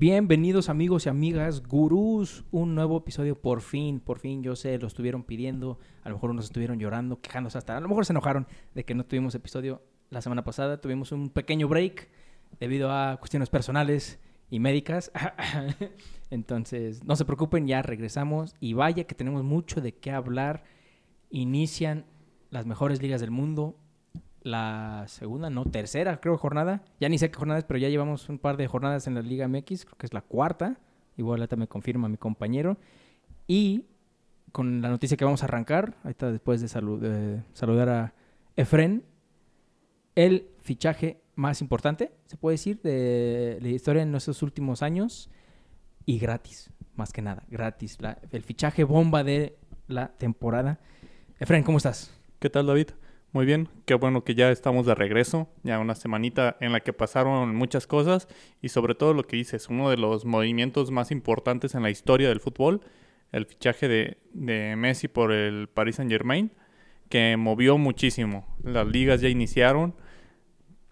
Bienvenidos amigos y amigas, gurús, un nuevo episodio por fin, por fin, yo sé, lo estuvieron pidiendo, a lo mejor unos estuvieron llorando, quejándose hasta, a lo mejor se enojaron de que no tuvimos episodio la semana pasada, tuvimos un pequeño break debido a cuestiones personales y médicas, entonces no se preocupen, ya regresamos y vaya que tenemos mucho de qué hablar, inician las mejores ligas del mundo, la segunda, no, tercera, creo, jornada. Ya ni sé qué jornadas, pero ya llevamos un par de jornadas en la Liga MX, creo que es la cuarta. Igual ahorita me confirma mi compañero. Y con la noticia que vamos a arrancar, ahorita después de, saludar a Efren, el fichaje más importante, se puede decir, de la historia en nuestros últimos años. Y gratis, más que nada, gratis. el fichaje bomba de la temporada. Efren, ¿cómo estás? ¿Qué tal, David? Muy bien, qué bueno que ya estamos de regreso, ya una semanita en la que pasaron muchas cosas y sobre todo lo que dices, uno de los movimientos más importantes en la historia del fútbol, el fichaje de, de Messi por el Paris Saint Germain, que movió muchísimo. Las ligas ya iniciaron,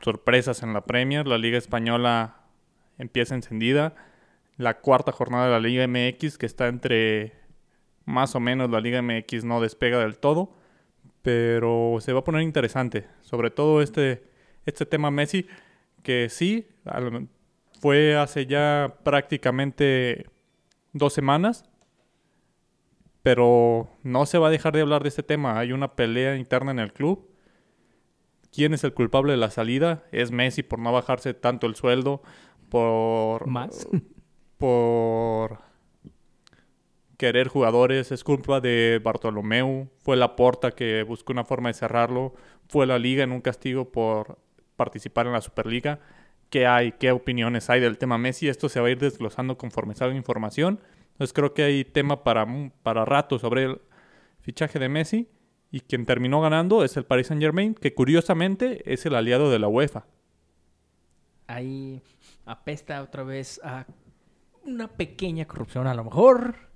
sorpresas en la Premier, la Liga Española empieza encendida, la cuarta jornada de la Liga MX que está entre más o menos la Liga MX no despega del todo pero se va a poner interesante. Sobre todo este, este tema Messi, que sí, fue hace ya prácticamente dos semanas, pero no se va a dejar de hablar de este tema. Hay una pelea interna en el club. ¿Quién es el culpable de la salida? Es Messi por no bajarse tanto el sueldo, por... Más. Por querer jugadores, es culpa de Bartolomeu, fue la porta que buscó una forma de cerrarlo, fue la liga en un castigo por participar en la Superliga. ¿Qué hay? ¿Qué opiniones hay del tema Messi? Esto se va a ir desglosando conforme salga información. Entonces creo que hay tema para, para rato sobre el fichaje de Messi. Y quien terminó ganando es el Paris Saint Germain, que curiosamente es el aliado de la UEFA. Ahí apesta otra vez a una pequeña corrupción a lo mejor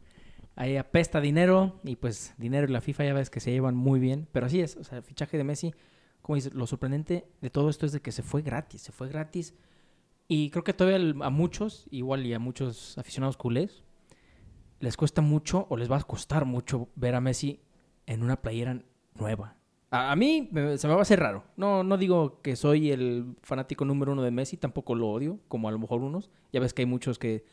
ahí apesta dinero y pues dinero y la FIFA ya ves que se llevan muy bien, pero así es, o sea, el fichaje de Messi, como dices, lo sorprendente de todo esto es de que se fue gratis, se fue gratis y creo que todavía a muchos, igual y a muchos aficionados culés, les cuesta mucho o les va a costar mucho ver a Messi en una playera nueva. A, mí se me va a hacer raro. No, no digo que soy el fanático número uno de Messi, tampoco lo odio, como a lo mejor unos. Ya ves que hay muchos que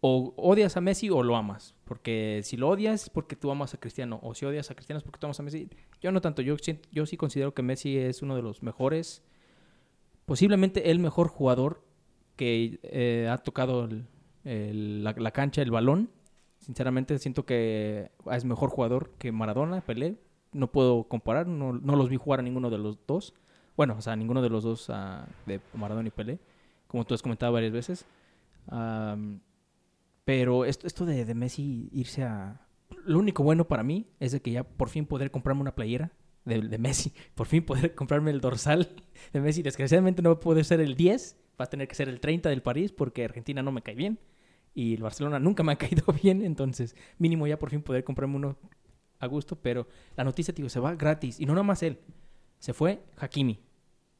o odias a Messi o lo amas. Porque si lo odias es porque tú amas a Cristiano. O si odias a Cristiano es porque tú amas a Messi. Yo no tanto. Yo, yo sí considero que Messi es uno de los mejores. Posiblemente el mejor jugador que eh, ha tocado la, cancha, el balón. Sinceramente siento que es mejor jugador que Maradona, Pelé. No puedo comparar. No, los vi jugar a ninguno de los dos. Bueno, o sea, ninguno de los dos ah, de Maradona y Pelé. Como tú has comentado varias veces. Pero esto, esto de, Messi irse a... Lo único bueno para mí es de que ya por fin poder comprarme una playera de, Messi. Por fin poder comprarme el dorsal de Messi. Desgraciadamente no va a poder ser el 10. Va a tener que ser el 30 del París porque Argentina no me cae bien. Y el Barcelona nunca me ha caído bien. Entonces mínimo ya por fin poder comprarme uno a gusto. Pero la noticia, tío, se va gratis. Y no nada más él. Se fue Hakimi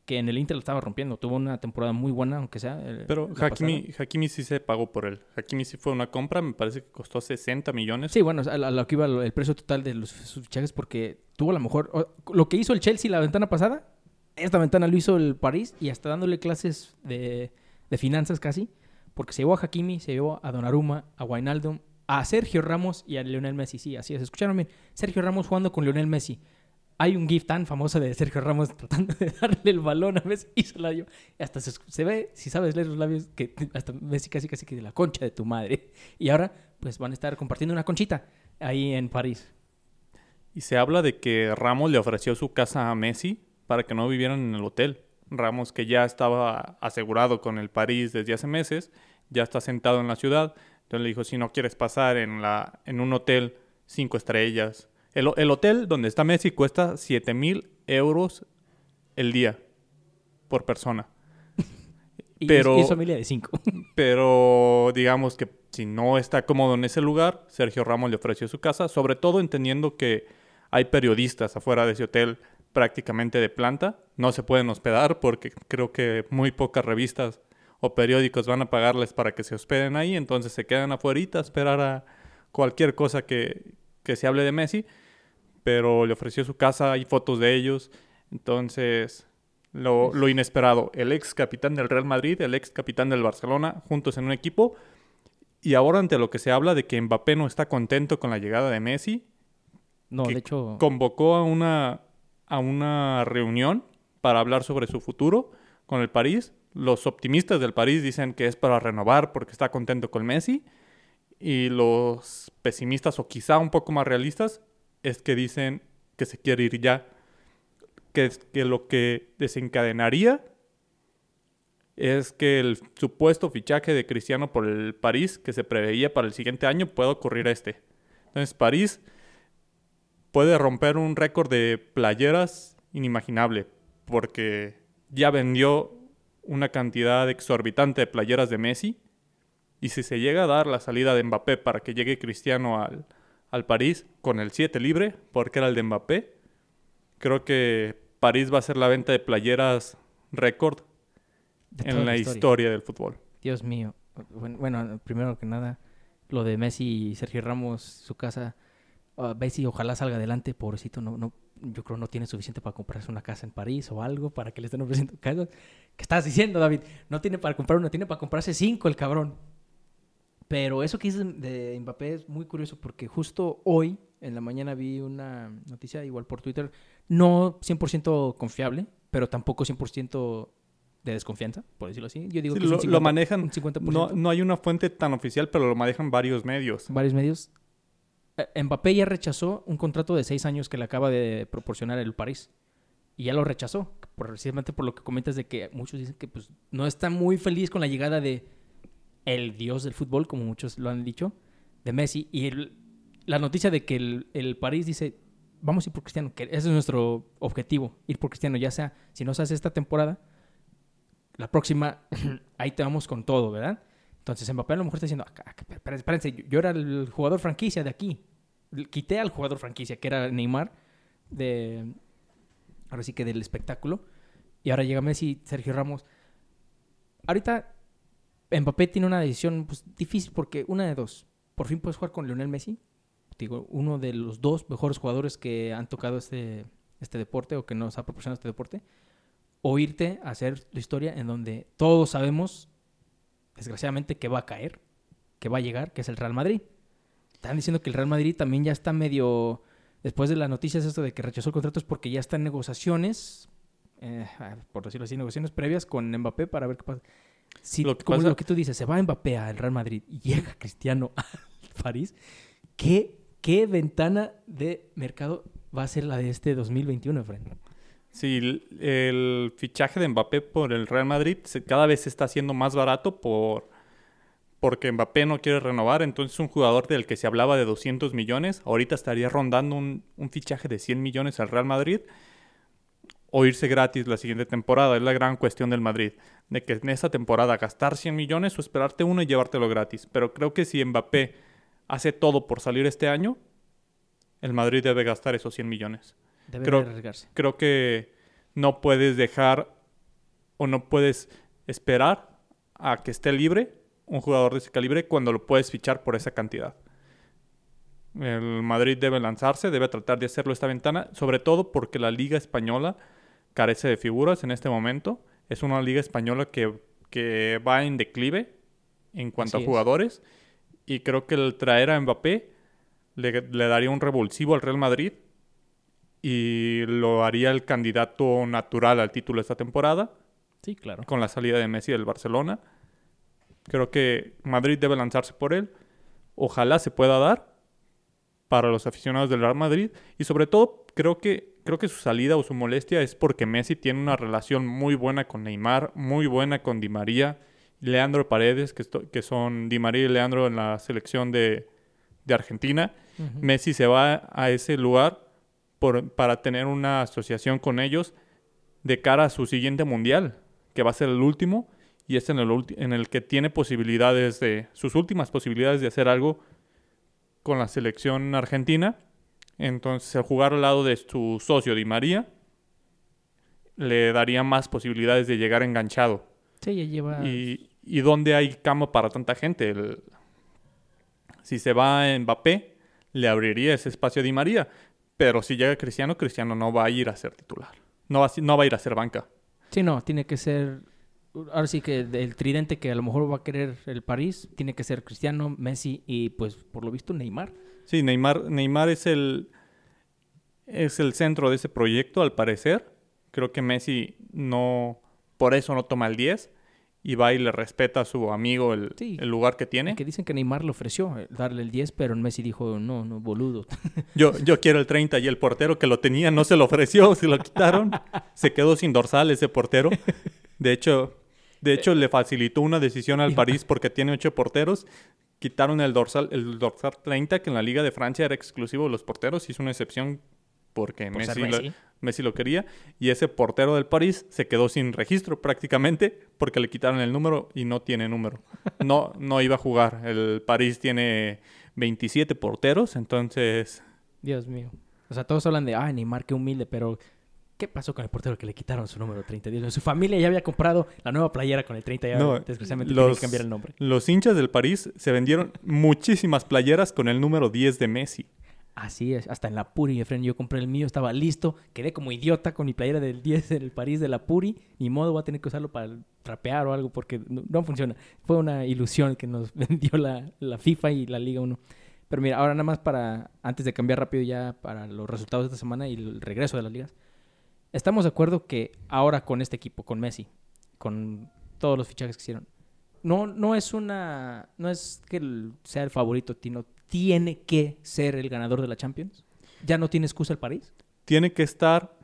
que en el Inter lo estaba rompiendo. Tuvo una temporada muy buena, aunque sea. Eh, Pero Hakimi, Hakimi, sí se pagó por él. Hakimi sí fue una compra, me parece que costó 60 millones. Sí, bueno, a lo que iba el precio total de los fichajes, porque tuvo a lo mejor. Lo que hizo el Chelsea la ventana pasada, esta ventana lo hizo el París y hasta dándole clases de, de finanzas casi, porque se llevó a Hakimi, se llevó a Donnarumma, a Wijnaldum, a Sergio Ramos y a Lionel Messi. Sí, así es. Escucharon bien. Sergio Ramos jugando con Lionel Messi hay un GIF tan famoso de Sergio Ramos tratando de darle el balón a Messi y se la dio. Hasta se, ve, si sabes leer los labios, que hasta Messi casi casi que de la concha de tu madre. Y ahora, pues van a estar compartiendo una conchita ahí en París. Y se habla de que Ramos le ofreció su casa a Messi para que no vivieran en el hotel. Ramos, que ya estaba asegurado con el París desde hace meses, ya está sentado en la ciudad. Entonces le dijo, si no quieres pasar en, la, en un hotel cinco estrellas, el, hotel donde está Messi cuesta 7 mil euros el día por persona. y, pero, es familia de 5. pero digamos que si no está cómodo en ese lugar, Sergio Ramos le ofreció su casa, sobre todo entendiendo que hay periodistas afuera de ese hotel prácticamente de planta. No se pueden hospedar porque creo que muy pocas revistas o periódicos van a pagarles para que se hospeden ahí, entonces se quedan afuera a esperar a cualquier cosa que, que se hable de Messi, pero le ofreció su casa, hay fotos de ellos, entonces lo, lo inesperado, el ex capitán del Real Madrid, el ex capitán del Barcelona, juntos en un equipo, y ahora ante lo que se habla de que Mbappé no está contento con la llegada de Messi, No, que de hecho, convocó a una, a una reunión para hablar sobre su futuro con el París. Los optimistas del París dicen que es para renovar porque está contento con Messi. Y los pesimistas o quizá un poco más realistas es que dicen que se quiere ir ya. Que, es- que lo que desencadenaría es que el supuesto fichaje de Cristiano por el París que se preveía para el siguiente año pueda ocurrir este. Entonces París puede romper un récord de playeras inimaginable porque ya vendió una cantidad exorbitante de playeras de Messi y si se llega a dar la salida de Mbappé para que llegue Cristiano al, al París con el 7 libre porque era el de Mbappé, creo que París va a ser la venta de playeras récord en la historia del fútbol. Dios mío. Bueno, bueno, primero que nada, lo de Messi y Sergio Ramos, su casa. ah, Messi ojalá salga adelante, pobrecito, no, no, yo creo no tiene suficiente para comprarse una casa en París o algo para que le estén ofreciendo casas. ¿Qué estás diciendo, David? No tiene para comprar una, tiene para comprarse cinco el cabrón. Pero eso que dices de Mbappé es muy curioso porque justo hoy en la mañana vi una noticia, igual por Twitter, no 100% confiable, pero tampoco 100% de desconfianza, por decirlo así. Yo digo Sí, que lo, un 50, lo manejan, un 50%. no, no hay una fuente tan oficial, pero lo manejan varios medios. varios medios. Eh, Mbappé ya rechazó un contrato de seis años que le acaba de proporcionar el París. Y ya lo rechazó, precisamente por lo que comentas de que muchos dicen que pues, no está muy feliz con la llegada de el dios del fútbol, como muchos lo han dicho, de Messi. Y la noticia de que el, el París dice, vamos a ir por Cristiano, que ese es nuestro objetivo, ir por Cristiano, ya sea, si no se hace esta temporada, la próxima, ahí te vamos con todo, ¿verdad? Entonces Mbappé a lo mejor está diciendo, "Acá, acá, espérense, yo era el jugador franquicia de aquí. Quité al jugador franquicia, que era Neymar, de ahora sí que del espectáculo. Y ahora llega Messi, Sergio Ramos. Ahorita Mbappé tiene una decisión pues, difícil porque una de dos. Por fin puedes jugar con Lionel Messi. Digo, uno de los dos mejores jugadores que han tocado este, este deporte o que nos ha proporcionado este deporte. O irte a hacer la historia en donde todos sabemos, desgraciadamente, que va a caer, que va a llegar, que es el Real Madrid. Están diciendo que el Real Madrid también ya está medio. Después de las noticias, esto de que rechazó el contrato es porque ya está en negociaciones, eh, por decirlo así, negociaciones previas con Mbappé para ver qué pasa. Si, Lo que como pasa- lo que tú dices, se va Mbappé al Real Madrid y llega Cristiano al París, ¿qué, ¿qué ventana de mercado va a ser la de este 2021, Efraín? Sí, el, el fichaje de Mbappé por el Real Madrid se- cada vez se está haciendo más barato por porque Mbappé no quiere renovar, entonces un jugador del que se hablaba de 200 millones, ahorita estaría rondando un, un fichaje de 100 millones al Real Madrid o irse gratis la siguiente temporada. Es la gran cuestión del Madrid, de que en esta temporada gastar 100 millones o esperarte uno y llevártelo gratis. Pero creo que si Mbappé hace todo por salir este año, el Madrid debe gastar esos 100 millones Debe Creo- arriesgarse. creo que no puedes dejar o no puedes esperar a que esté libre un jugador de ese calibre cuando lo puedes fichar por esa cantidad. El Madrid debe lanzarse, debe tratar de hacerlo esta ventana, sobre todo porque la liga española carece de figuras en este momento. Es una liga española que, que va en declive en cuanto Así a es. jugadores y creo que el traer a Mbappé le, le daría un revulsivo al Real Madrid y lo haría el candidato natural al título esta temporada Sí, claro. con la salida de Messi del Barcelona. Creo que Madrid debe lanzarse por él. Ojalá se pueda dar para los aficionados del Real Madrid y sobre todo creo que creo que su salida o su molestia es porque Messi tiene una relación muy buena con Neymar, muy buena con Di María, Leandro Paredes, que, son Di María y Leandro en la selección de, de Argentina. Messi se va a ese lugar por- para tener una asociación con ellos de cara a su siguiente mundial, que va a ser el último, y es en el, en el que tiene posibilidades de, sus últimas posibilidades de hacer algo con la selección argentina. Entonces, al jugar al lado de su socio Di María, le daría más posibilidades de llegar enganchado Sí, ya lleva... Y, y dónde hay cama para tanta gente. El- si se va en Mbappé, le abriría ese espacio a Di María. Pero si llega Cristiano, Cristiano no va a ir a ser titular. No va, a- no va a ir a ser banca. Sí, no, tiene que ser... Ahora sí que el tridente que a lo mejor va a querer el París tiene que ser Cristiano, Messi y pues por lo visto Neymar. Sí, Neymar, Neymar es el es el centro de ese proyecto, al parecer. Creo que Messi no, por eso no toma el 10 y va y le respeta a su amigo el, Sí. el lugar que tiene. Que dicen que Neymar le ofreció eh, darle el 10, pero Messi dijo, no, no, boludo. Yo, yo quiero el 30 y el portero que lo tenía no se lo ofreció, se lo quitaron. se quedó sin dorsal ese portero. De hecho, de hecho le facilitó una decisión al París porque tiene ocho porteros. Quitaron el dorsal, el dorsal 30, que en la Liga de Francia era exclusivo de los porteros. Hizo una excepción porque Por ser Messi, lo- Messi. Messi lo quería. Y ese portero del París se quedó sin registro prácticamente porque le quitaron el número y no tiene número. No, no iba a jugar. El París tiene 27 porteros, entonces... Dios mío. O sea, todos hablan de, ay, Neymar, qué humilde, pero ¿qué pasó con el portero que le quitaron su número 30? Dios mío, su familia ya había comprado la nueva playera con el 30 y ahora, No, desgraciadamente los- que cambiar el nombre. Los hinchas del París se vendieron muchísimas playeras con el número 10 de Messi. Así es, hasta en la Puri, Efren, yo compré el mío, estaba listo, quedé como idiota con mi playera del 10 en el París de la Puri, ni modo voy a tener que usarlo para trapear o algo porque no, no funciona. Fue una ilusión que nos vendió la, la FIFA y la Liga 1. Pero mira, ahora nada más para, antes de cambiar rápido ya para los resultados de esta semana y el regreso de las ligas, estamos de acuerdo que ahora con este equipo, con Messi, con todos los fichajes que hicieron, no, no es una, no es que el- sea el favorito, sino tiene que ser el ganador de la Champions. Ya no tiene excusa el París. Tiene que estar...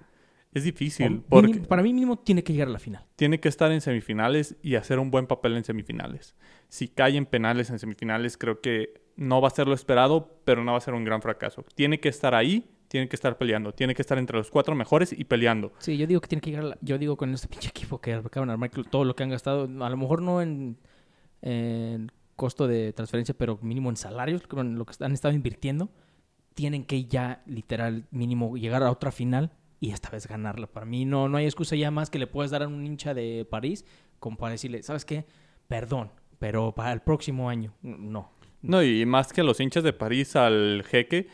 Es difícil, porque para mí mínimo tiene que llegar a la final. tiene que estar en semifinales y hacer un buen papel en semifinales. Si cae en penales en semifinales, creo que no va a ser lo esperado, pero no va a ser un gran fracaso. Tiene que estar ahí, tiene que estar peleando, tiene que estar entre los cuatro mejores y peleando. Sí, yo digo que tiene que llegar a la- Yo digo con este pinche equipo que acaban de armar todo lo que han gastado, a lo mejor no en, en costo de transferencia, pero mínimo en salarios, lo que han estado invirtiendo, tienen que ya literal mínimo llegar a otra final y esta vez ganarla. Para mí no, no hay excusa ya más que le puedes dar a un hincha de París como para decirle, ¿sabes qué? Perdón, pero para el próximo año, no. No, y más que los hinchas de París al jeque,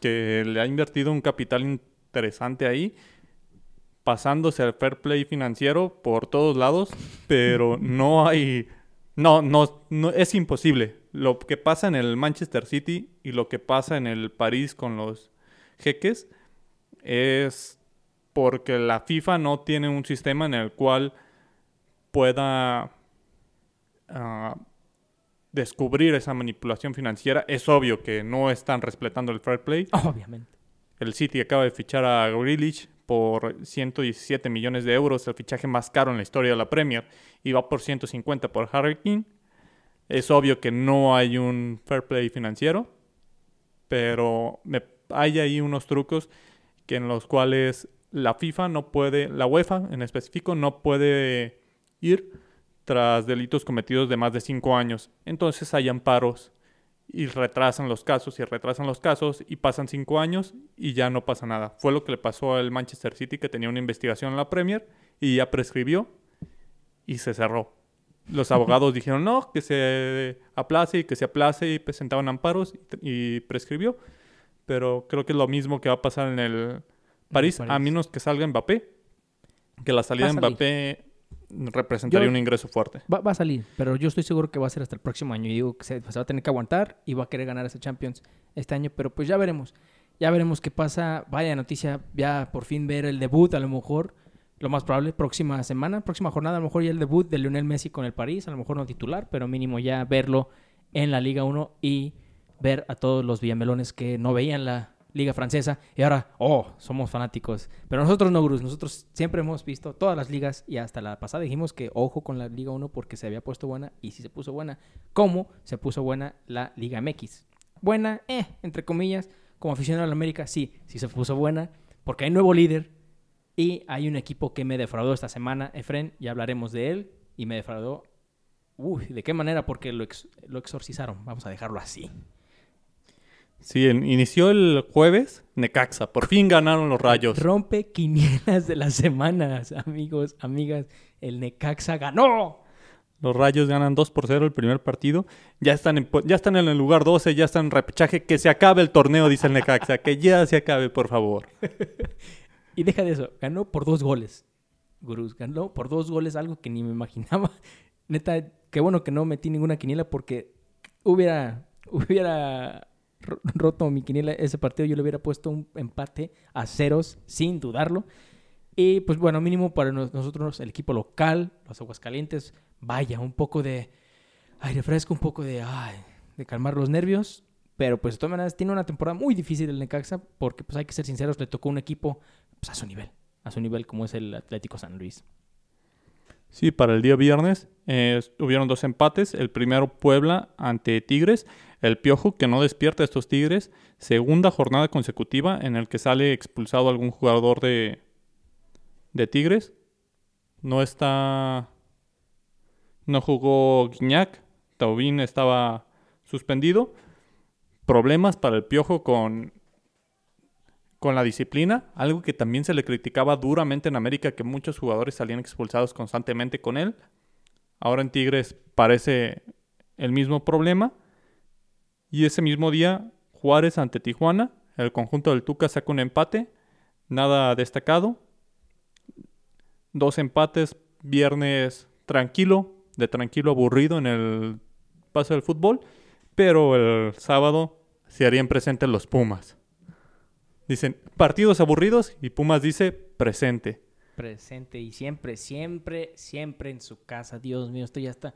que le ha invertido un capital interesante ahí, pasándose al fair play financiero por todos lados, pero no hay... No, no, no, es imposible. Lo que pasa en el Manchester City y lo que pasa en el París con los jeques es porque la FIFA no tiene un sistema en el cual pueda ah, descubrir esa manipulación financiera. Es obvio que no están respetando el fair play. Obviamente. El City acaba de fichar a Grealish por 117 millones de euros, el fichaje más caro en la historia de la Premier, y va por 150 por Harry King. Es obvio que no hay un fair play financiero, pero me- hay ahí unos trucos que en los cuales la FIFA no puede, la UEFA en específico, no puede ir tras delitos cometidos de más de 5 años. Entonces hay amparos y retrasan los casos y retrasan los casos y pasan cinco años y ya no pasa nada. Fue lo que le pasó al Manchester City que tenía una investigación en la Premier y ya prescribió y se cerró. Los abogados dijeron no, que se aplace y que se aplace y presentaban amparos y, y prescribió. Pero creo que es lo mismo que va a pasar en el París, a París. menos que salga Mbappé. Que la salida a de. Mbappé representaría Yo- un ingreso fuerte. Va, va a salir, pero yo estoy seguro que va a ser hasta el próximo año. Y digo que se, se va a tener que aguantar y va a querer ganar ese Champions este año, pero pues ya veremos. Ya veremos qué pasa. Vaya noticia, ya por fin ver el debut, a lo mejor, lo más probable, próxima semana, próxima jornada, a lo mejor ya el debut de Lionel Messi con el París, a lo mejor no titular, pero mínimo ya verlo en la Liga 1 y ver a todos los villamelones que no veían la Liga Francesa y ahora, oh, somos fanáticos. Pero nosotros no, Gurús, nosotros siempre hemos visto todas las ligas y hasta la pasada dijimos que ojo con la Liga 1 porque se había puesto buena y si se puso buena, ¿cómo se puso buena la Liga MX? Buena, eh, entre comillas, como aficionado a la América, sí, sí se puso buena porque hay nuevo líder y hay un equipo que me defraudó esta semana, Efren, ya hablaremos de él y me defraudó. Uy, ¿de qué manera? Porque lo, ex- lo exorcizaron, vamos a dejarlo así. Sí, inició el jueves Necaxa. Por fin ganaron los rayos. Rompe quinielas de las semanas, amigos, amigas. El Necaxa ganó. Los rayos ganan 2 por 0 el primer partido. Ya están, en, ya están en el lugar 12, ya están en repechaje. Que se acabe el torneo, dice el Necaxa. Que ya se acabe, por favor. Y deja de eso, ganó por dos goles. Gurús, ganó por dos goles, algo que ni me imaginaba. Neta, qué bueno que no metí ninguna quiniela porque hubiera, hubiera roto mi quiniela ese partido. Yo le hubiera puesto un empate a ceros, sin dudarlo. Y pues bueno, mínimo para nos- nosotros, el equipo local, los Aguascalientes, vaya, un poco de aire fresco, un poco de, ay, de calmar los nervios. Pero pues de todas maneras tiene una temporada muy difícil el Necaxa porque pues hay que ser sinceros, le tocó un equipo pues, a su nivel, a su nivel como es el Atlético San Luis. Sí, para el día viernes eh, hubieron dos empates. El primero Puebla ante Tigres. El Piojo que no despierta a estos Tigres. Segunda jornada consecutiva en el que sale expulsado algún jugador de, de Tigres. No está... No jugó Guiñac. Taubín estaba suspendido. Problemas para el Piojo con, con la disciplina, algo que también se le criticaba duramente en América, que muchos jugadores salían expulsados constantemente con él. Ahora en Tigres parece el mismo problema. Y ese mismo día, Juárez ante Tijuana, el conjunto del Tuca saca un empate, nada destacado. Dos empates, viernes tranquilo, de tranquilo aburrido en el paso del fútbol, pero el sábado se harían presentes los Pumas. Dicen partidos aburridos y Pumas dice presente. Presente y siempre, siempre, siempre en su casa. Dios mío, esto ya está.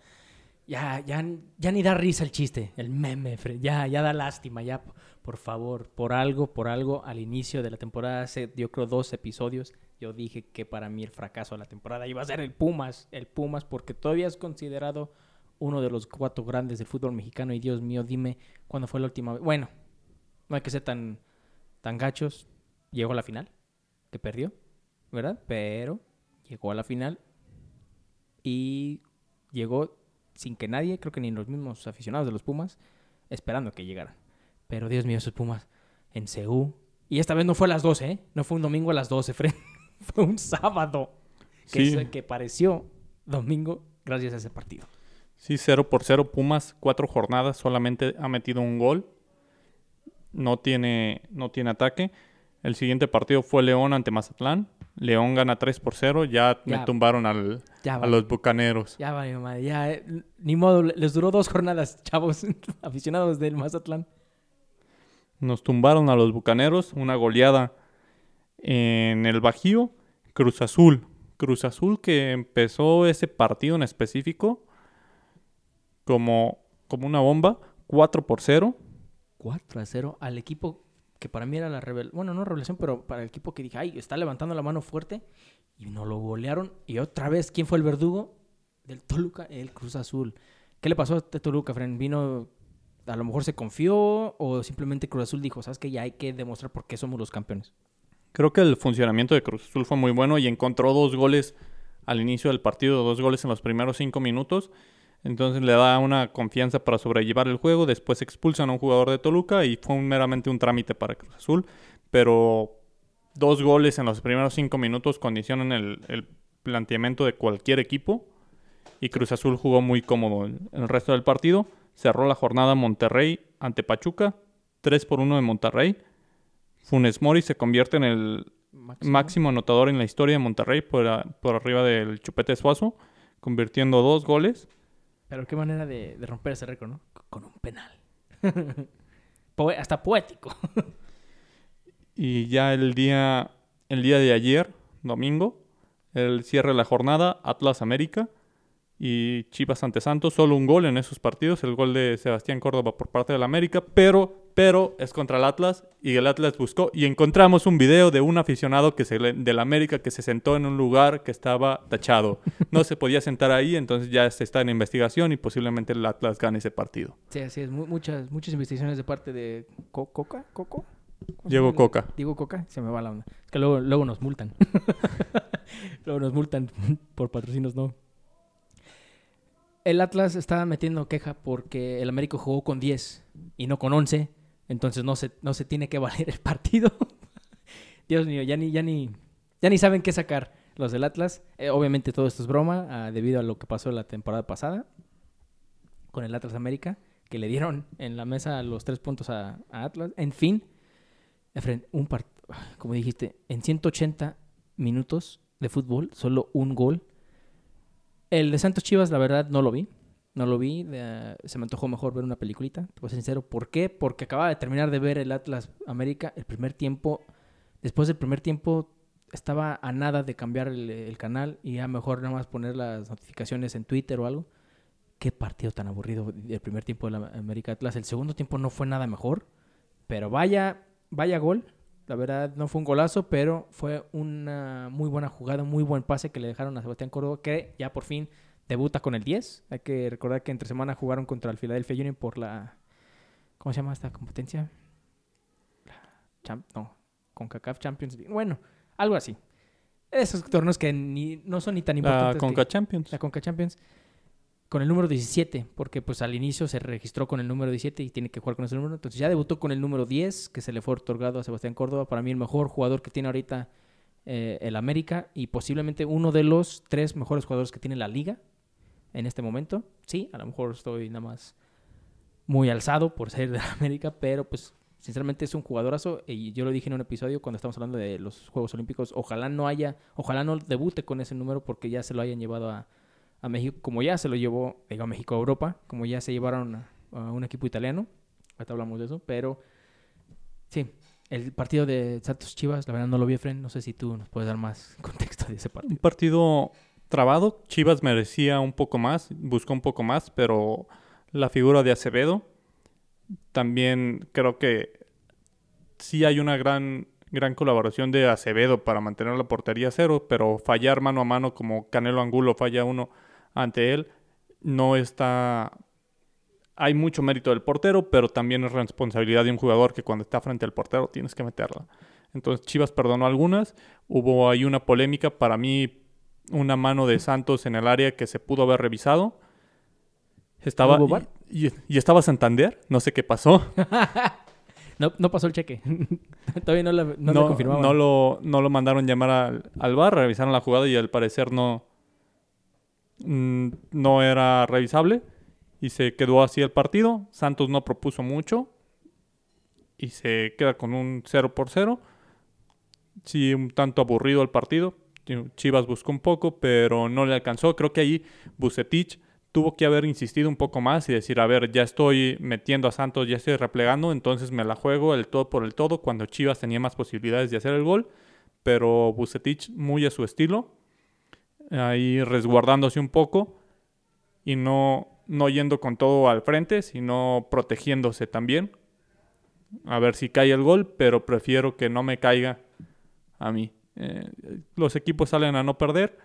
Ya, ya, ya ni da risa el chiste, el meme. Ya, ya da lástima, ya, por favor, por algo, por algo, al inicio de la temporada, hace yo creo dos episodios, yo dije que para mí el fracaso de la temporada iba a ser el Pumas, el Pumas, porque todavía es considerado uno de los cuatro grandes del fútbol mexicano. Y Dios mío, dime cuándo fue la última vez. Bueno, no hay que ser tan, tan gachos. Llegó a la final, que perdió, ¿verdad? Pero llegó a la final y llegó sin que nadie, creo que ni los mismos aficionados de los Pumas, esperando que llegaran. Pero Dios mío, esos Pumas en Ceú. Y esta vez no fue a las 12, ¿eh? No fue un domingo a las 12, Fred. fue un sábado. Que, Sí. se- que pareció domingo gracias a ese partido. Sí, 0 por 0 Pumas, cuatro jornadas, solamente ha metido un gol. No tiene, no tiene ataque. El siguiente partido fue León ante Mazatlán. León gana 3 por 0. Ya, me tumbaron al, Ya a los bucaneros. Ya va, mi madre. Ya, eh, ni modo. Les duró dos jornadas, chavos, aficionados del Mazatlán. Nos tumbaron a los bucaneros. Una goleada en el Bajío. Cruz Azul. Cruz Azul que empezó ese partido en específico como, como una bomba. 4 por 0. 4 a 0 al equipo que para mí era la revelación, bueno, no revelación, pero para el equipo que dije, ay, está levantando la mano fuerte y no lo golearon. Y otra vez, ¿quién fue el verdugo? Del Toluca, el Cruz Azul. ¿Qué le pasó a este Toluca, Fren? Vino, a lo mejor se confió o simplemente Cruz Azul dijo, sabes que ya hay que demostrar por qué somos los campeones. Creo que el funcionamiento de Cruz Azul fue muy bueno y encontró dos goles al inicio del partido, dos goles en los primeros cinco minutos. Entonces le da una confianza para sobrellevar el juego. Después expulsan a un jugador de Toluca y fue un- meramente un trámite para Cruz Azul. Pero dos goles en los primeros cinco minutos condicionan el, el planteamiento de cualquier equipo. Y Cruz Azul jugó muy cómodo en el resto del partido. Cerró la jornada Monterrey ante Pachuca. 3 por 1 de Monterrey. Funes Mori se convierte en el máximo anotador en la historia de Monterrey por, a- por arriba del Chupete Suazo, convirtiendo dos goles. Pero qué manera de, romper ese récord, ¿no? Con un penal. Hasta poético. Y ya el día, el día de ayer, domingo, el cierre de la jornada, Atlas América y Chivas ante Santos, solo un gol en esos partidos, el gol de Sebastián Córdoba por parte del América, pero, pero es contra el Atlas y el Atlas buscó y encontramos un video de un aficionado que se, del América que se sentó en un lugar que estaba tachado. No se podía sentar ahí, entonces ya se está en investigación y posiblemente el Atlas gane ese partido. Sí, así es. Mu- muchas, muchas investigaciones de parte de Co- Coca, Coco. ¿Cómo se Diego? Coca. Diego Coca, se me va la onda. Es que luego, luego nos multan. luego nos multan por patrocinios, no. El Atlas estaba metiendo queja porque el América jugó con 10 y no con 11. Entonces no se, no se tiene que valer el partido. Dios mío, ya ni, ya ni, ya ni saben qué sacar los del Atlas. Eh, obviamente todo esto es broma ah, debido a lo que pasó la temporada pasada con el Atlas América, que le dieron en la mesa los tres puntos a, Atlas. En fin, un partido, como dijiste, en 180 minutos de fútbol, solo un gol. El de Santos Chivas, la verdad, no lo vi. No lo vi. se me antojó mejor ver una peliculita. Te voy a ser sincero. ¿Por qué? Porque acababa de terminar de ver el Atlas América. El primer tiempo. Después del primer tiempo estaba a nada de cambiar el, canal y a mejor nada más poner las notificaciones en Twitter o algo. Qué partido tan aburrido el primer tiempo de la América Atlas. El segundo tiempo no fue nada mejor. Pero vaya, vaya gol. La verdad no fue un golazo, pero fue una muy buena jugada, muy buen pase que le dejaron a Sebastián Córdoba, que ya por fin debuta con el 10. Hay que recordar que entre semana jugaron contra el Philadelphia Union por la... ¿Cómo se llama esta competencia? Champ- no, CONCACAF Champions League. Bueno, algo así. Esos torneos que ni, no son ni tan La importantes. que- Conca Champions. la Conca Champions con el número 17, porque pues al inicio se registró con el número 17 y tiene que jugar con ese número. Entonces ya debutó con el número 10, que se le fue otorgado a Sebastián Córdoba. Para mí el mejor jugador que tiene ahorita eh, el América y posiblemente uno de los tres mejores jugadores que tiene la liga en este momento. Sí, a lo mejor estoy nada más muy alzado por ser de América, pero pues sinceramente es un jugadorazo y yo lo dije en un episodio cuando estamos hablando de los Juegos Olímpicos, ojalá no haya, ojalá no debute con ese número porque ya se lo hayan llevado a, a México, como ya se lo llevó, digo, a México a Europa, como ya se llevaron a, a un equipo italiano, ahorita hablamos de eso, pero sí, el partido de Santos Chivas, la verdad no lo vi, Efren, no sé si tú nos puedes dar más contexto de ese Un partido. Trabado. Chivas merecía un poco más, buscó un poco más, pero la figura de Acevedo también creo que sí hay una gran gran colaboración de Acevedo para mantener la portería cero, pero fallar mano a mano como Canelo Angulo falla uno ante él no está hay mucho mérito del portero, pero también es responsabilidad de un jugador que cuando está frente al portero tienes que meterla. Entonces Chivas perdonó algunas, hubo ahí una polémica, para mí una mano de Santos en el área que se pudo haber revisado. Estaba y, y- y estaba Santander, no sé qué pasó. No, no pasó el cheque. Todavía no, la, no, No, lo confirmaban. no lo, no lo mandaron llamar al, al bar, revisaron la jugada y al parecer no, mm, no era revisable. Y se quedó así el partido. Santos no propuso mucho. Y se queda con un 0 por 0. Sí, un tanto aburrido el partido. Chivas buscó un poco, pero no le alcanzó. Creo que ahí Bucetich tuvo que haber insistido un poco más y decir, a ver, ya estoy metiendo a Santos, ya estoy replegando, entonces me la juego el todo por el todo cuando Chivas tenía más posibilidades de hacer el gol, pero Bucetich muy a su estilo, ahí resguardándose un poco y no, no yendo con todo al frente, sino protegiéndose también. A ver si cae el gol, pero prefiero que no me caiga a mí. Eh, los equipos salen a no perder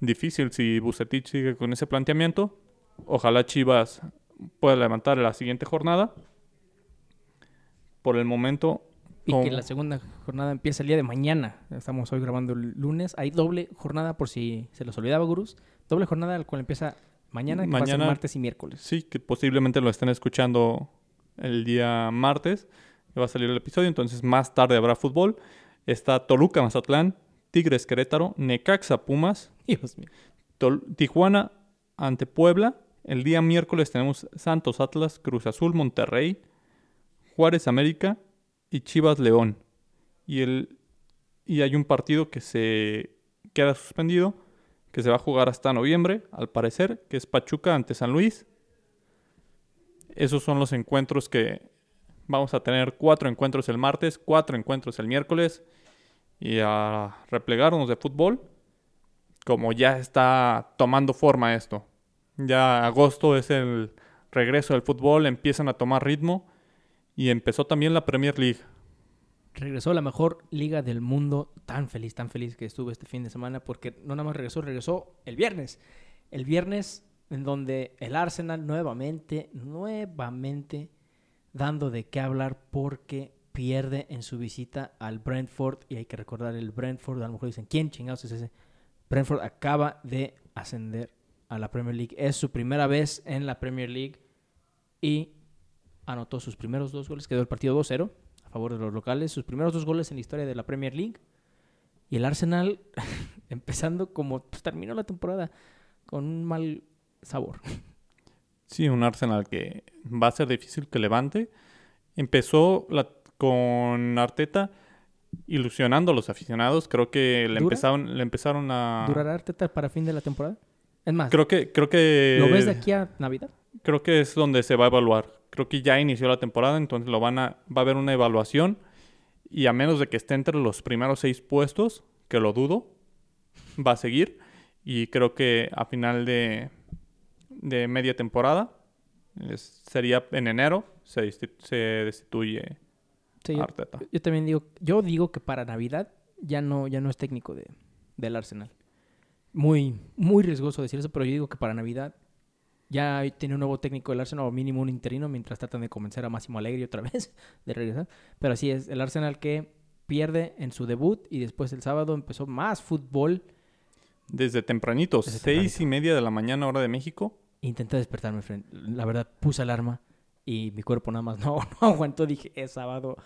difícil si Bucetich sigue con ese planteamiento. Ojalá Chivas pueda levantar la siguiente jornada. Por el momento, Y que la segunda jornada empieza el día de mañana. Estamos hoy grabando el lunes. Hay doble jornada, por si se los olvidaba, Gurús. Doble jornada, al cual empieza mañana, que Mañana- martes y miércoles. sí, que posiblemente lo estén escuchando el día martes, que va a salir el episodio. Entonces, más tarde habrá fútbol. Está Toluca, Mazatlán, Tigres, Querétaro, Necaxa, Pumas, Dios mío. Tijuana ante Puebla. El día miércoles tenemos Santos Atlas, Cruz Azul, Monterrey, Juárez América y Chivas León. Y, el, y hay un partido que se queda suspendido, que se va a jugar hasta noviembre, al parecer, que es Pachuca ante San Luis. Esos son los encuentros que vamos a tener. Cuatro encuentros el martes, cuatro encuentros el miércoles. Y a replegarnos de fútbol como ya está tomando forma esto. Ya agosto es el regreso del fútbol, empiezan a tomar ritmo y empezó también la Premier League. Regresó la mejor liga del mundo. Tan feliz, tan feliz que estuve este fin de semana. Porque no nada más regresó, regresó el viernes. El viernes en donde el Arsenal nuevamente, nuevamente dando de qué hablar porque pierde en su visita al Brentford. Y hay que recordar el Brentford. A lo mejor dicen, ¿quién chingados es ese? Brentford acaba de ascender a la Premier League. Es su primera vez en la Premier League y anotó sus primeros dos goles, quedó el partido 2-0 a favor de los locales, sus primeros dos goles en la historia de la Premier League. Y el Arsenal, empezando como terminó la temporada, con un mal sabor. Sí, un Arsenal que va a ser difícil que levante. Empezó la, con Arteta ilusionando a los aficionados. Creo que le empezaron, le empezaron a... ¿Durará Arteta para fin de la temporada? Es más, Creo que, creo que... ¿lo ves de aquí a Navidad? Creo que es donde se va a evaluar. Creo que ya inició la temporada, entonces lo van a, va a haber una evaluación. Y a menos de que esté entre los primeros seis puestos, que lo dudo, va a seguir. Y creo que a final de, de media temporada, es- sería en enero, se, se destituye Sí, yo, Arteta. yo también digo, yo digo que para Navidad ya no, ya no es técnico de, del Arsenal. Muy, muy riesgoso decir eso, pero yo digo que para Navidad ya tiene un nuevo técnico del Arsenal, o mínimo un interino, mientras tratan de convencer a Máximo Alegre otra vez de regresar. Pero así es, el Arsenal que pierde en su debut y después el sábado empezó más fútbol. Desde tempranito, Desde seis tempranito. y media de la mañana, hora de México. Intenté despertarme. La verdad, puse alarma y mi cuerpo nada más no, no aguantó. Dije, es sábado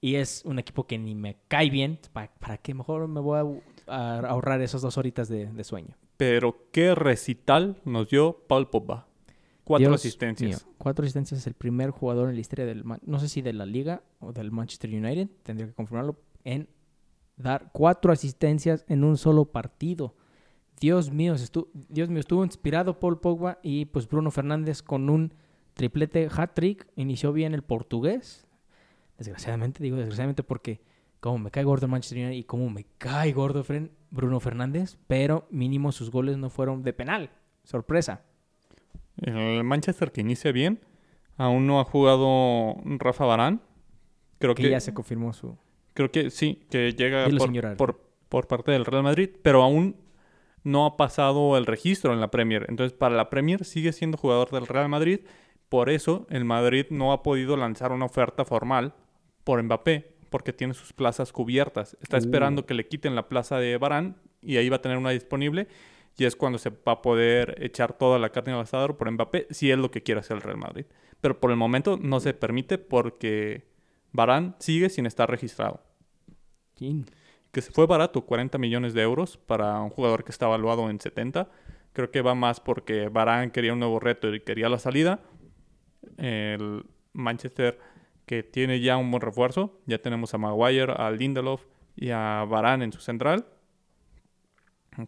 y es un equipo que ni me cae bien. ¿Para, para qué? Mejor me voy a, a ahorrar esas dos horitas de, de sueño. Pero qué recital nos dio Paul Pogba. Cuatro Dios asistencias. mío, cuatro asistencias es el primer jugador en la historia del... No sé si de la Liga o del Manchester United, tendría que confirmarlo, en dar cuatro asistencias en un solo partido. Dios mío, se estu- Dios mío, estuvo inspirado Paul Pogba y pues Bruno Fernández con un triplete hat-trick. Inició bien el portugués. Desgraciadamente, digo desgraciadamente porque como me cae gordo el Manchester United y como me cae gordo Bruno Fernández, pero mínimo sus goles no fueron de penal. Sorpresa. El Manchester que inicia bien. Aún no ha jugado Rafa Barán. Creo Que que, ya se confirmó su... creo que sí, que llega por parte del Real Madrid, pero aún no ha pasado el registro en la Premier. Entonces, para la Premier sigue siendo jugador del Real Madrid. Por eso, el Madrid no ha podido lanzar una oferta formal por Mbappé, porque tiene sus plazas cubiertas. Está Uh. esperando que le quiten la plaza de Barán y ahí va a tener una disponible. Y es cuando se va a poder echar toda la carne al asador por Mbappé, si es lo que quiere hacer el Real Madrid. Pero por el momento no se permite porque Barán sigue sin estar registrado. Que se fue barato, 40 millones de euros para un jugador que está evaluado en 70. Creo que va más porque Varane quería un nuevo reto y quería la salida. El Manchester que tiene ya un buen refuerzo. Ya tenemos a Maguire, a Lindelof y a Varane en su central.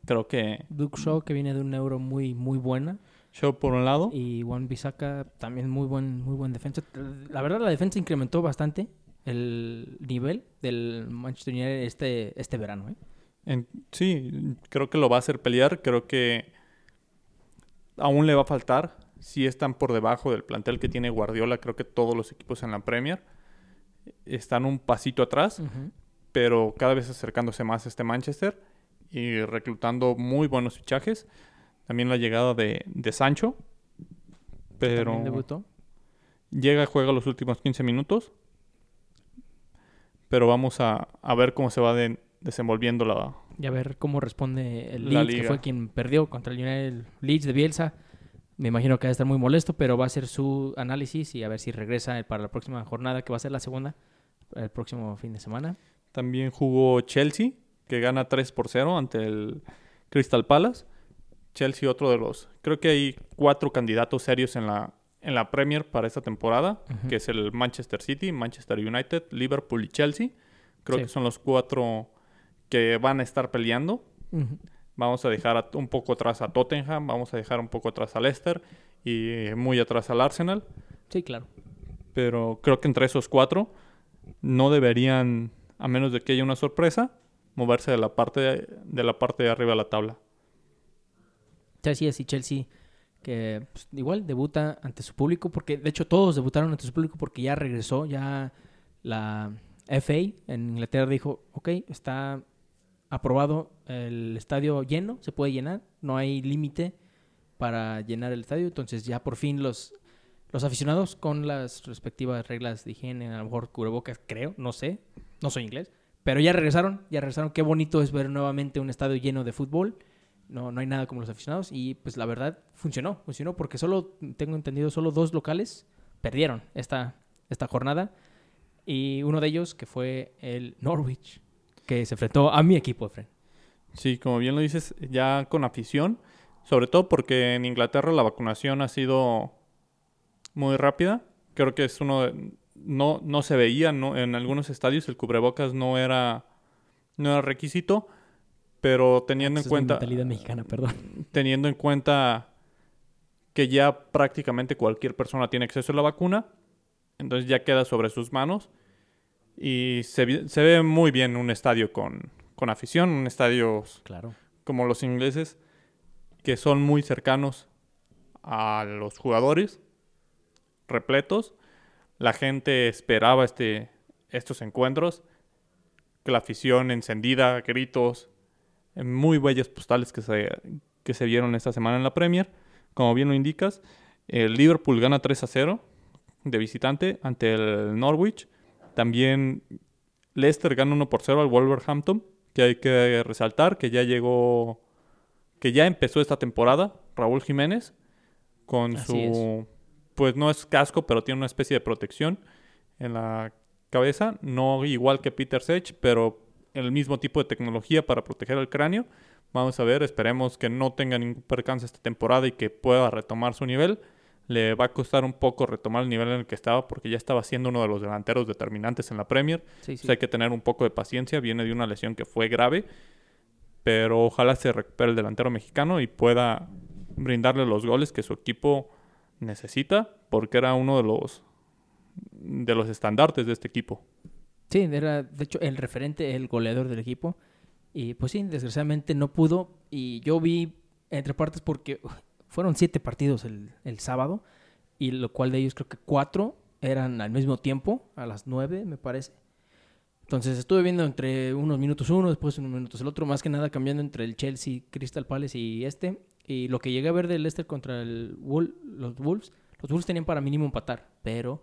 Creo que Luke Shaw, que viene de un euro muy, muy buena. Shaw por un lado. Y Juan Bisaca también muy buen, muy buen defensa. La verdad, la defensa incrementó bastante el nivel del Manchester United este, este verano. ¿eh? En- sí, creo que lo va a hacer pelear. Creo que aún le va a faltar. Si están por debajo del plantel que tiene Guardiola, creo que todos los equipos en la Premier están un pasito atrás, pero cada vez acercándose más a este Manchester y reclutando muy buenos fichajes. También la llegada de, de Sancho, pero debutó. llega, juega los últimos 15 minutos. Pero vamos a, a ver cómo se va de- desenvolviendo la, Y a ver cómo responde el Leeds, que fue quien perdió contra el United Leeds de Bielsa. Me imagino que va a estar muy molesto, pero va a hacer su análisis y a ver si regresa para la próxima jornada, que va a ser la segunda, el próximo fin de semana. También jugó Chelsea, que gana 3 por 0 ante el Crystal Palace. Chelsea, otro de los. Creo que hay cuatro candidatos serios en la, en la Premier para esta temporada, que es el Manchester City, Manchester United, Liverpool y Chelsea. Creo Sí. que son los cuatro que van a estar peleando. Vamos a dejar un poco atrás a Tottenham, vamos a dejar un poco atrás a Leicester y muy atrás al Arsenal. Sí, claro. Pero creo que entre esos cuatro no deberían, a menos de que haya una sorpresa, moverse de la parte de, de la parte de arriba de la tabla. Chelsea y Chelsea que pues, igual debuta ante su público porque de hecho todos debutaron ante su público porque ya regresó ya la FA en Inglaterra dijo ok está aprobado el estadio lleno se puede llenar no hay límite para llenar el estadio entonces ya por fin los los aficionados con las respectivas reglas de higiene a lo mejor cubrebocas creo no sé no soy inglés pero ya regresaron ya regresaron. Qué bonito es ver nuevamente un estadio lleno de fútbol no, no hay nada como los aficionados y pues la verdad funcionó, funcionó porque solo, tengo entendido, solo dos locales perdieron esta, esta jornada. Y uno de ellos que fue el Norwich, que se enfrentó a mi equipo, Efren. Sí, como bien lo dices, ya con afición, sobre todo porque en Inglaterra la vacunación ha sido muy rápida. Creo que es uno de, no, no se veía en algunos estadios, el cubrebocas no era, no era requisito, pero teniendo en cuenta... mexicana, perdón. Teniendo en cuenta que ya prácticamente cualquier persona tiene acceso a la vacuna, entonces ya queda sobre sus manos y se, se ve muy bien un estadio con, con afición, un estadio claro. como los ingleses, que son muy cercanos a los jugadores, repletos. La gente esperaba este, estos encuentros, que la afición encendida, gritos, muy bellas postales que se, que se vieron esta semana en la Premier. Como bien lo indicas, el Liverpool gana 3 a 0 de visitante ante el Norwich. También Leicester gana 1 por 0 al Wolverhampton, que hay que resaltar que ya llegó, que ya empezó esta temporada Raúl Jiménez con su, pues no es casco, pero tiene una especie de protección en la cabeza, no igual que Peter Sech, pero el mismo tipo de tecnología para proteger el cráneo. Vamos a ver, esperemos que no tenga ningún percance esta temporada y que pueda retomar su nivel le va a costar un poco retomar el nivel en el que estaba porque ya estaba siendo uno de los delanteros determinantes en la Premier. Sí, hay que tener un poco de paciencia, viene de una lesión que fue grave, pero ojalá se recupere el delantero mexicano y pueda brindarle los goles que su equipo necesita porque era uno de los de los estandartes de este equipo. Sí, era de hecho el referente, el goleador del equipo. Y pues sí, desgraciadamente no pudo. Y yo vi entre partes porque fueron siete partidos el, sábado, y lo cual de ellos creo que cuatro eran al mismo tiempo, a las nueve, me parece. Entonces estuve viendo entre unos minutos uno, después unos minutos el otro, más que nada cambiando entre el Chelsea, Crystal Palace y este. Y lo que llegué a ver del Leicester contra el los Wolves, los Wolves tenían para mínimo empatar, pero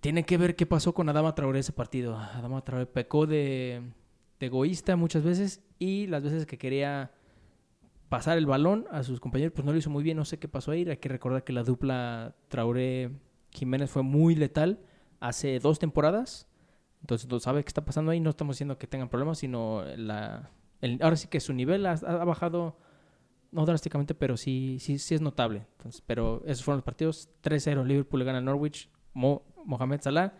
tiene que ver qué pasó con Adama Traoré ese partido. Adama Traoré pecó de, egoísta muchas veces y las veces que quería pasar el balón a sus compañeros, pues no lo hizo muy bien, no sé qué pasó ahí. Hay que recordar que la dupla Traoré-Jiménez fue muy letal hace dos temporadas. Entonces, no sabe qué está pasando ahí. No estamos diciendo que tengan problemas, sino la, ahora sí que su nivel ha, bajado, no drásticamente, pero sí, sí, sí es notable. Pero esos fueron los partidos. 3-0, Liverpool le gana a Norwich. Mohamed Salah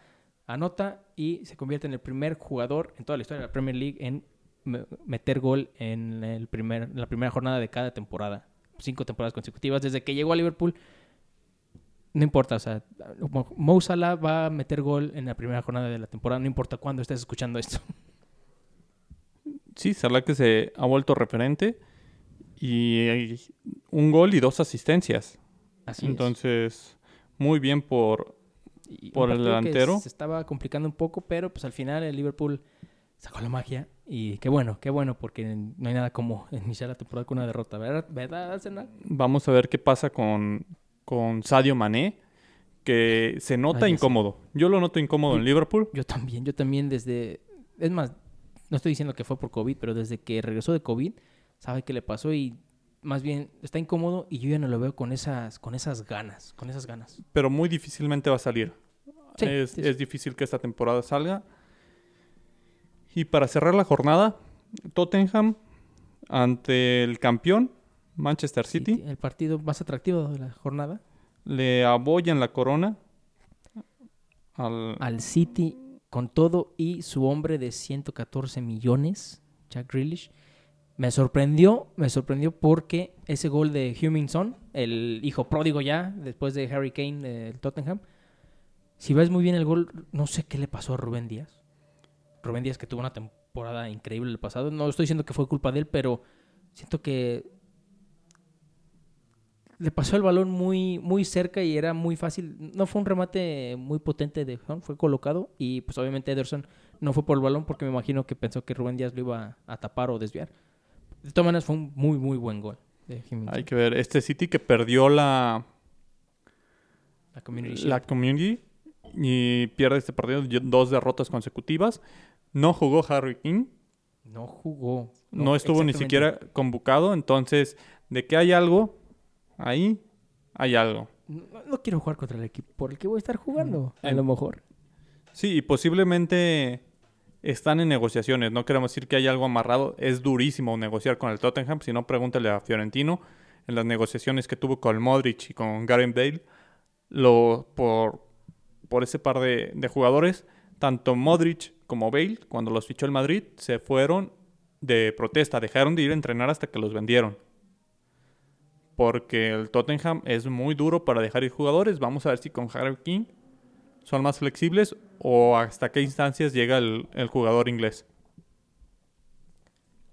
anota y se convierte en el primer jugador en toda la historia de la Premier League en meter gol en, el primer, la primera jornada de cada temporada. Cinco temporadas consecutivas. Desde que llegó a Liverpool, no importa, o sea, Mo Salah va a meter gol en la primera jornada de la temporada, no importa cuándo estés escuchando esto. Sí, Salah que se ha vuelto referente y un gol y dos asistencias. Así Entonces, muy bien por, por el delantero. se estaba complicando un poco, pero pues al final el Liverpool sacó la magia. Y qué bueno, qué bueno, porque no hay nada como iniciar la temporada con una derrota, ¿verdad, ¿verdad Vamos a ver qué pasa con, con Sadio Mané, que se nota incómodo. Yo lo noto incómodo en Liverpool. Yo también, yo también desde... Es más, no estoy diciendo que fue por COVID, pero desde que regresó de COVID, sabe qué le pasó y más bien está incómodo y yo ya no lo veo con esas, con esas ganas, con esas ganas. Pero muy difícilmente va a salir. es, es difícil que esta temporada salga. Y para cerrar la jornada, Tottenham ante el campeón, Manchester City. el partido más atractivo de la jornada. Le apoyan la corona al... al City con todo y su hombre de 114 millones, Jack Grealish. Me sorprendió, me sorprendió porque ese gol de Hummingson, el hijo pródigo ya, después de Harry Kane del Tottenham, si ves muy bien el gol, no sé qué le pasó a Rubén Díaz. Rubén Díaz que tuvo una temporada increíble el pasado. No estoy diciendo que fue culpa de él, pero siento que le pasó el balón muy, muy cerca y era muy fácil. No fue un remate muy potente de John, fue colocado y pues obviamente Ederson no fue por el balón porque me imagino que pensó que Rubén Díaz lo iba a tapar o desviar. De todas maneras fue un muy, muy buen gol. Hay que ver, este City que perdió la... La Community. La community y pierde este partido, dos derrotas consecutivas. No jugó Harry King. No jugó. No, estuvo ni siquiera convocado. Entonces, de que hay algo, ahí hay algo. no, no quiero jugar contra el equipo por el que voy a estar jugando. A lo mejor. Sí, y posiblemente están en negociaciones. No queremos decir que haya algo amarrado. Es durísimo negociar con el Tottenham. Si no, pregúntale a Fiorentino. En las negociaciones que tuvo con Modric y con Gareth Bale, lo, por, por ese par de, de jugadores, tanto Modric como Bale, cuando los fichó el Madrid, se fueron de protesta. Dejaron de ir a entrenar hasta que los vendieron. Porque el Tottenham es muy duro para dejar ir jugadores. Vamos a ver si con Harry King son más flexibles o hasta qué instancias llega el, el jugador inglés.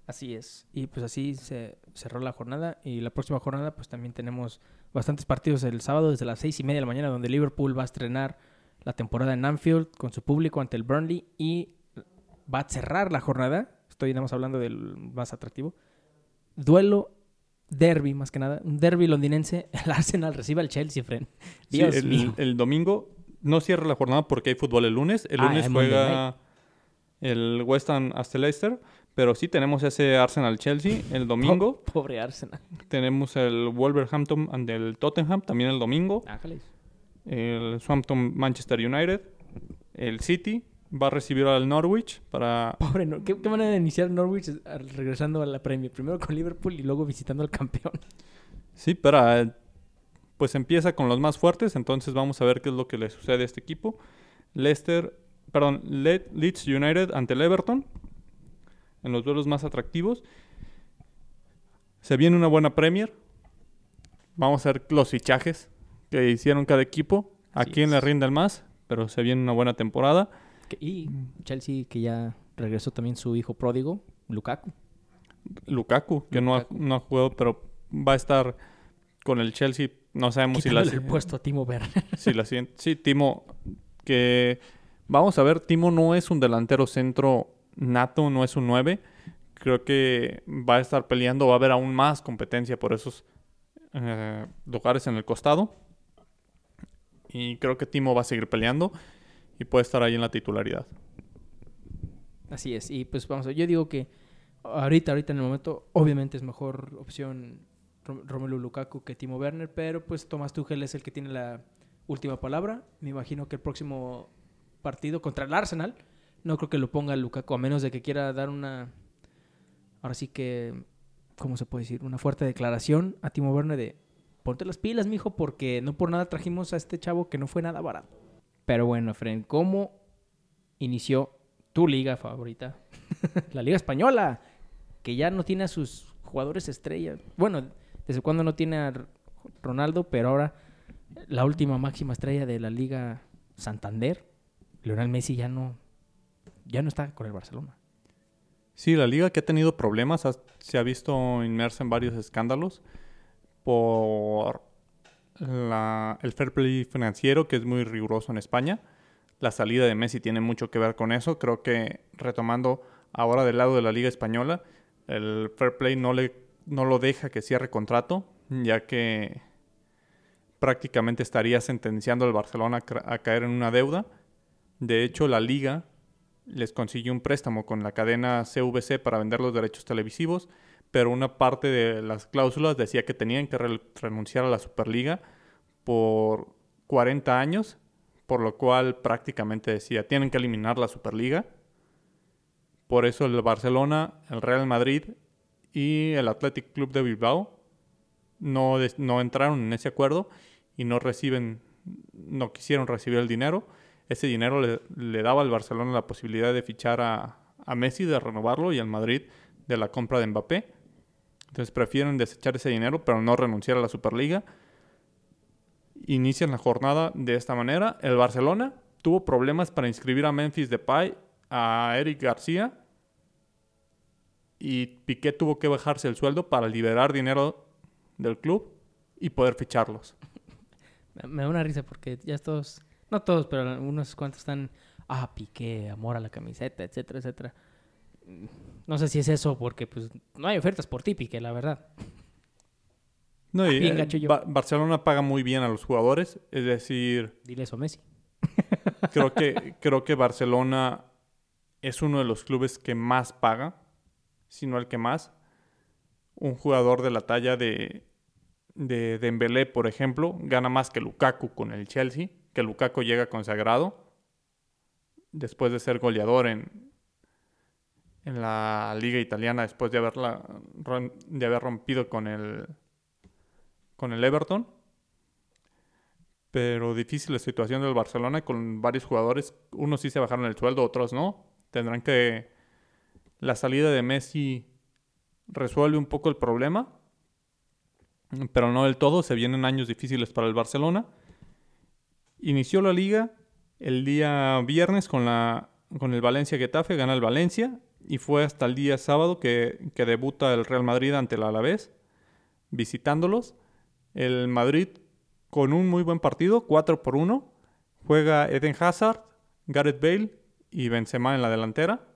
Así es. Y pues así se cerró la jornada. Y la próxima jornada, pues también tenemos bastantes partidos el sábado desde las seis y media de la mañana, donde Liverpool va a estrenar la temporada en Anfield con su público ante el Burnley y va a cerrar la jornada. Estoy nada más hablando del más atractivo. Duelo derby, más que nada. Un derby londinense. El Arsenal recibe al Chelsea, friend. Sí, Dios el, mío. el domingo no cierra la jornada porque hay fútbol el lunes. El Ah, lunes juega el West Ham hasta Leicester. Pero sí tenemos ese Arsenal-Chelsea el domingo. Po- Pobre Arsenal. Tenemos el Wolverhampton ante el Tottenham también el domingo. Ángeles. El Southampton-Manchester United. El City va a recibir al Norwich para... Pobre, Nor- ¿Qué, qué manera de iniciar Norwich eh, regresando a la Premier? Primero con Liverpool y luego visitando al campeón. Sí, para... Pues empieza con los más fuertes, entonces vamos a ver qué es lo que le sucede a este equipo. Leicester, perdón, Le- Leeds United ante el Everton, en los duelos más atractivos. Se viene una buena Premier. Vamos a ver los fichajes que hicieron cada equipo, a Así quién le es. rinde el más, pero se viene una buena temporada. Y Chelsea, que ya regresó también su hijo pródigo, Lukaku. Lukaku, que no ha, no ha jugado, pero va a estar con el Chelsea. No sabemos si la... El puesto a Timo Werner. Sí, la siguiente. Sí, Timo, que vamos a ver, Timo no es un delantero centro nato, no es un 9. Creo que va a estar peleando, va a haber aún más competencia por esos eh, lugares en el costado. Y creo que Timo va a seguir peleando y puede estar ahí en la titularidad. Así es. Y pues vamos a yo digo que ahorita, ahorita en el momento, obviamente es mejor opción Romelu Lukaku que Timo Werner, pero pues Tomás Tuchel es el que tiene la última palabra. Me imagino que el próximo partido contra el Arsenal, no creo que lo ponga Lukaku, a menos de que quiera dar una, ahora sí que, ¿cómo se puede decir? Una fuerte declaración a Timo Werner de, ponte las pilas, mijo, porque no por nada trajimos a este chavo que no fue nada barato. Pero bueno, Efren, ¿cómo inició tu liga favorita? la Liga Española, que ya no tiene a sus jugadores estrellas. Bueno, desde cuando no tiene a Ronaldo, pero ahora la última máxima estrella de la Liga Santander, Lionel Messi ya no, ya no está con el Barcelona. Sí, la liga que ha tenido problemas se ha visto inmersa en varios escándalos por el fair play financiero que es muy riguroso en España. La salida de Messi tiene mucho que ver con eso. Creo que retomando ahora del lado de la liga española, el fair play no, le, no lo deja que cierre contrato, ya que prácticamente estaría sentenciando al Barcelona a caer en una deuda. De hecho, la liga les consiguió un préstamo con la cadena CVC para vender los derechos televisivos, pero una parte de las cláusulas decía que tenían que re- renunciar a la Superliga por 40 años, por lo cual prácticamente decía, tienen que eliminar la Superliga. Por eso el Barcelona, el Real Madrid y el Athletic Club de Bilbao no, no entraron en ese acuerdo y no reciben, no quisieron recibir el dinero. Ese dinero le, le daba al Barcelona la posibilidad de fichar a, a Messi, de renovarlo, y al Madrid de la compra de Mbappé. Entonces prefieren desechar ese dinero, pero no renunciar a la Superliga. Inician la jornada de esta manera. El Barcelona tuvo problemas para inscribir a Memphis Depay, a Eric García, y Piqué tuvo que bajarse el sueldo para liberar dinero del club y poder ficharlos. Me- da una risa porque ya todos, no todos, pero unos cuantos están, ah, piqué, amor a la camiseta, etcétera, etcétera. No sé si es eso porque pues no hay ofertas por ti, Piqué, la verdad. No, y, Bien eh. Ba- Barcelona paga muy bien a los jugadores, es decir, Dile eso a Messi. creo que, creo que Barcelona es uno de los clubes que más paga, si no el que más. Un jugador de la talla de, de Dembélé, por ejemplo, gana más que Lukaku con el Chelsea, que Lukaku llega consagrado después de ser goleador en, en la liga italiana después de haberla de haber rompido con el con el Everton. Pero difícil la situación del Barcelona con varios jugadores, unos sí se bajaron el sueldo, otros no. Tendrán que la salida de Messi resuelve un poco el problema, pero no del todo, se vienen años difíciles para el Barcelona. Inició la liga el día viernes con la con el Valencia Getafe, gana el Valencia y fue hasta el día sábado que, debuta el Real Madrid ante el Alavés, visitándolos. El Madrid con un muy buen partido, 4 por 1. Juega Eden Hazard, Gareth Bale y Benzema en la delantera.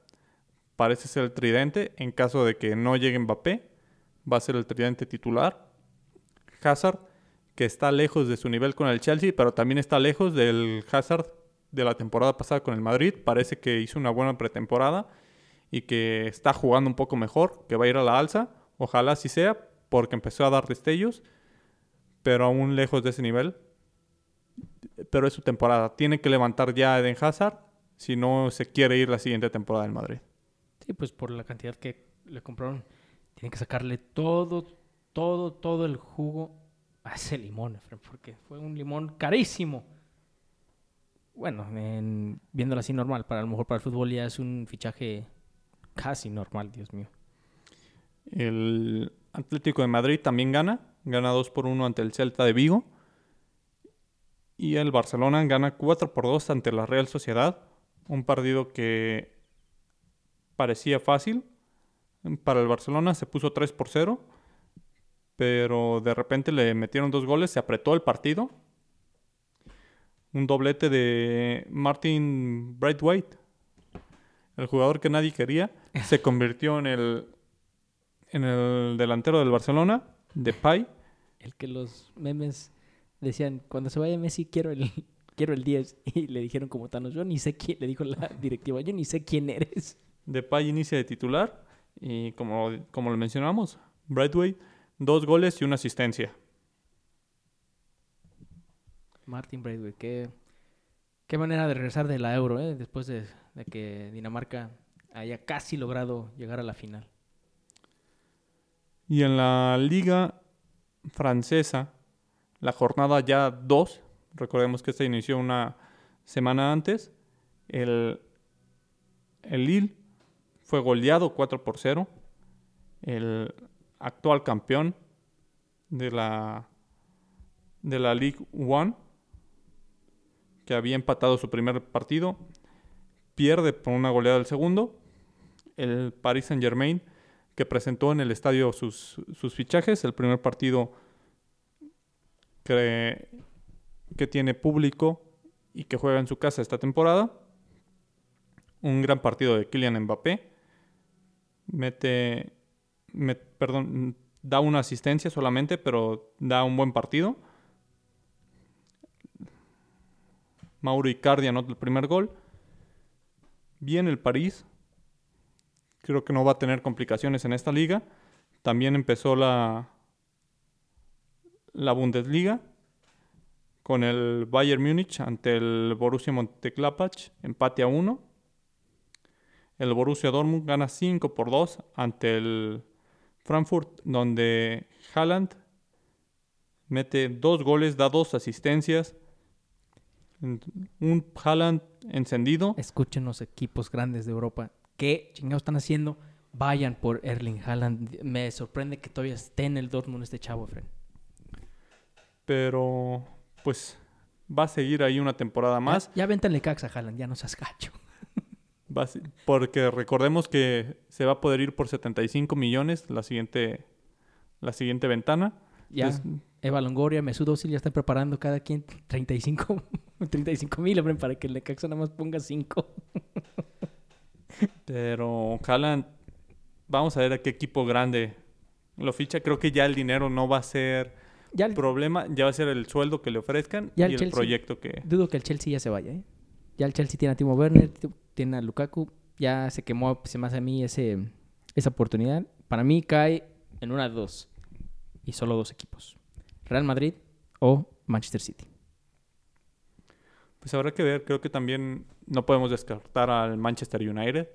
Parece ser el tridente. En caso de que no llegue Mbappé, va a ser el tridente titular. Hazard, que está lejos de su nivel con el Chelsea, pero también está lejos del Hazard de la temporada pasada con el Madrid. Parece que hizo una buena pretemporada y que está jugando un poco mejor, que va a ir a la alza. Ojalá así sea, porque empezó a dar destellos, pero aún lejos de ese nivel. Pero es su temporada. Tiene que levantar ya Eden Hazard si no se quiere ir la siguiente temporada del Madrid. Sí, pues por la cantidad que le compraron, tiene que sacarle todo, todo, todo el jugo a ese limón, porque fue un limón carísimo. Bueno, viéndolo así normal, para a lo mejor para el fútbol ya es un fichaje Casi normal, Dios mío. El Atlético de Madrid también gana. Gana 2 por 1 ante el Celta de Vigo. Y el Barcelona gana 4 por 2 ante la Real Sociedad. Un partido que parecía fácil. Para el Barcelona se puso 3 por 0. Pero de repente le metieron dos goles. Se apretó el partido. Un doblete de Martin Brightwhite el jugador que nadie quería, se convirtió en el, en el delantero del Barcelona, de Pai. El que los memes decían, cuando se vaya Messi quiero el, quiero el 10. Y le dijeron como Thanos, yo ni sé quién, le dijo la directiva, yo ni sé quién eres. De Pai inicia de titular y como, como lo mencionamos, Brightway, dos goles y una asistencia. Martin Brightway, qué, qué manera de regresar de la Euro, ¿eh? después de de que Dinamarca haya casi logrado llegar a la final. Y en la liga francesa, la jornada ya 2, recordemos que esta inició una semana antes, el, el Lille fue goleado 4 por 0, el actual campeón de la, de la Ligue 1, que había empatado su primer partido, pierde por una goleada del segundo. El Paris Saint Germain, que presentó en el estadio sus, fichajes, el primer partido que, que tiene público y que juega en su casa esta temporada. Un gran partido de Kylian Mbappé. Mete, perdón, da una asistencia solamente, pero da un buen partido. Mauro Icardi anota el primer gol bien el París. Creo que no va a tener complicaciones en esta liga. También empezó la, la Bundesliga con el Bayern Múnich ante el Borussia Mönchengladbach, empate a 1. El Borussia Dortmund gana 5 por 2 ante el Frankfurt, donde Haaland mete dos goles, da dos asistencias. Un Haaland encendido. Escuchen los equipos grandes de Europa. ¿Qué chingados están haciendo? Vayan por Erling Haaland. Me sorprende que todavía esté en el Dortmund este chavo, Fred. Pero, pues, va a seguir ahí una temporada más. Ya, ya véntale cax a Haaland, ya no seas gacho. Porque recordemos que se va a poder ir por 75 millones la siguiente, la siguiente ventana. Ya. Eva Longoria, Mesut Özil ya están preparando cada quien 35 mil, para que el Necaxa nada más ponga 5. Pero Haaland, vamos a ver a qué equipo grande lo ficha. Creo que ya el dinero no va a ser el problema, ya va a ser el sueldo que le ofrezcan y el, proyecto que... Dudo que el Chelsea ya se vaya, ¿eh? Ya el Chelsea tiene a Timo Werner, tiene a Lukaku, ya se quemó, se me hace a mí ese, esa oportunidad. Para mí cae en una de dos y solo dos equipos. Real Madrid o Manchester City. Pues habrá que ver, creo que también no podemos descartar al Manchester United.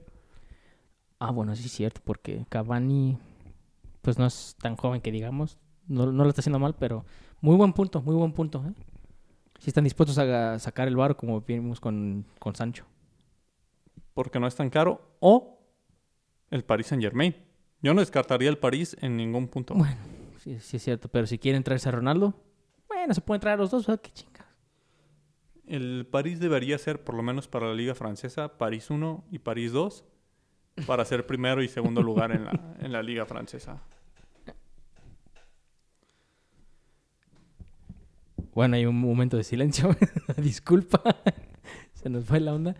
Ah, bueno, sí es cierto, porque Cavani pues no es tan joven que digamos, no, no lo está haciendo mal, pero muy buen punto, muy buen punto. ¿eh? Si están dispuestos a sacar el bar como vimos con, con Sancho. Porque no es tan caro. O el Paris Saint Germain. Yo no descartaría el París en ningún punto. Bueno, sí, sí es cierto, pero si quieren traerse a Ronaldo, bueno, se pueden traer a los dos, ¿verdad? Qué chingas. El París debería ser, por lo menos para la Liga Francesa, París 1 y París 2, para ser primero y segundo lugar en la, en la Liga Francesa. Bueno, hay un momento de silencio. Disculpa. Se nos fue la onda.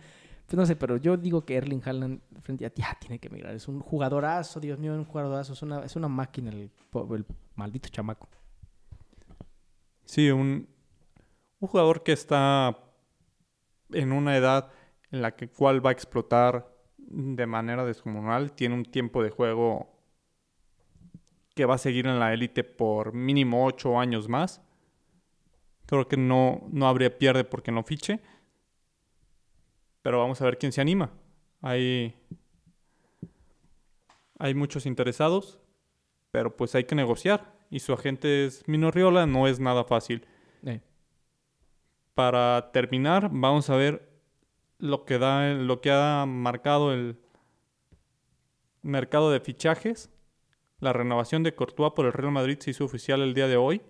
Pues no sé, pero yo digo que Erling Haaland frente a ti ya tiene que emigrar. Es un jugadorazo, Dios mío, un jugadorazo. Es una, es una máquina el, el maldito chamaco. Sí, un, un jugador que está en una edad en la que cual va a explotar de manera descomunal. Tiene un tiempo de juego que va a seguir en la élite por mínimo ocho años más. Creo que no, no habría pierde porque no fiche. Pero vamos a ver quién se anima. Hay, hay muchos interesados, pero pues hay que negociar. Y su agente es Mino Riola, no es nada fácil. Eh. Para terminar, vamos a ver lo que, da, lo que ha marcado el mercado de fichajes. La renovación de Courtois por el Real Madrid se hizo oficial el día de hoy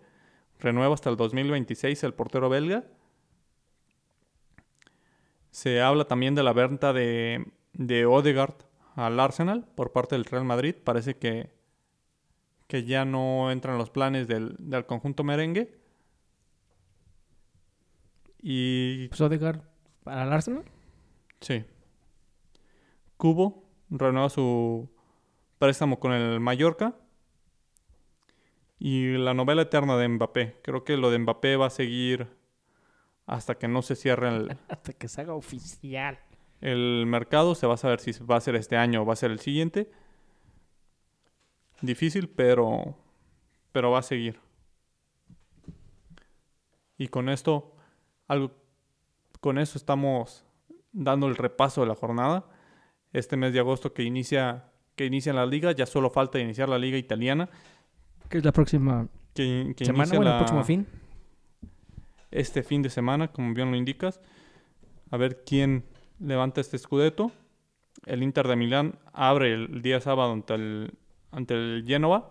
renueva hasta el 2026 el portero belga. Se habla también de la venta de, de Odegaard al Arsenal por parte del Real Madrid. Parece que, que ya no entran los planes del, del conjunto merengue. Y... Pues Odegaard al Arsenal. Sí. Cubo renueva su préstamo con el Mallorca y la novela eterna de Mbappé. Creo que lo de Mbappé va a seguir hasta que no se cierre el... hasta que se haga oficial. El mercado se va a saber si va a ser este año o va a ser el siguiente. Difícil, pero, pero va a seguir. Y con esto, algo, con eso estamos dando el repaso de la jornada. Este mes de agosto que inicia, que inicia la liga, ya solo falta iniciar la liga italiana. ¿Qué es la próxima que, que semana? Bueno, la- el próximo fin. Este fin de semana, como bien lo indicas. A ver quién levanta este escudeto. El Inter de Milán abre el día sábado ante el, ante el Génova.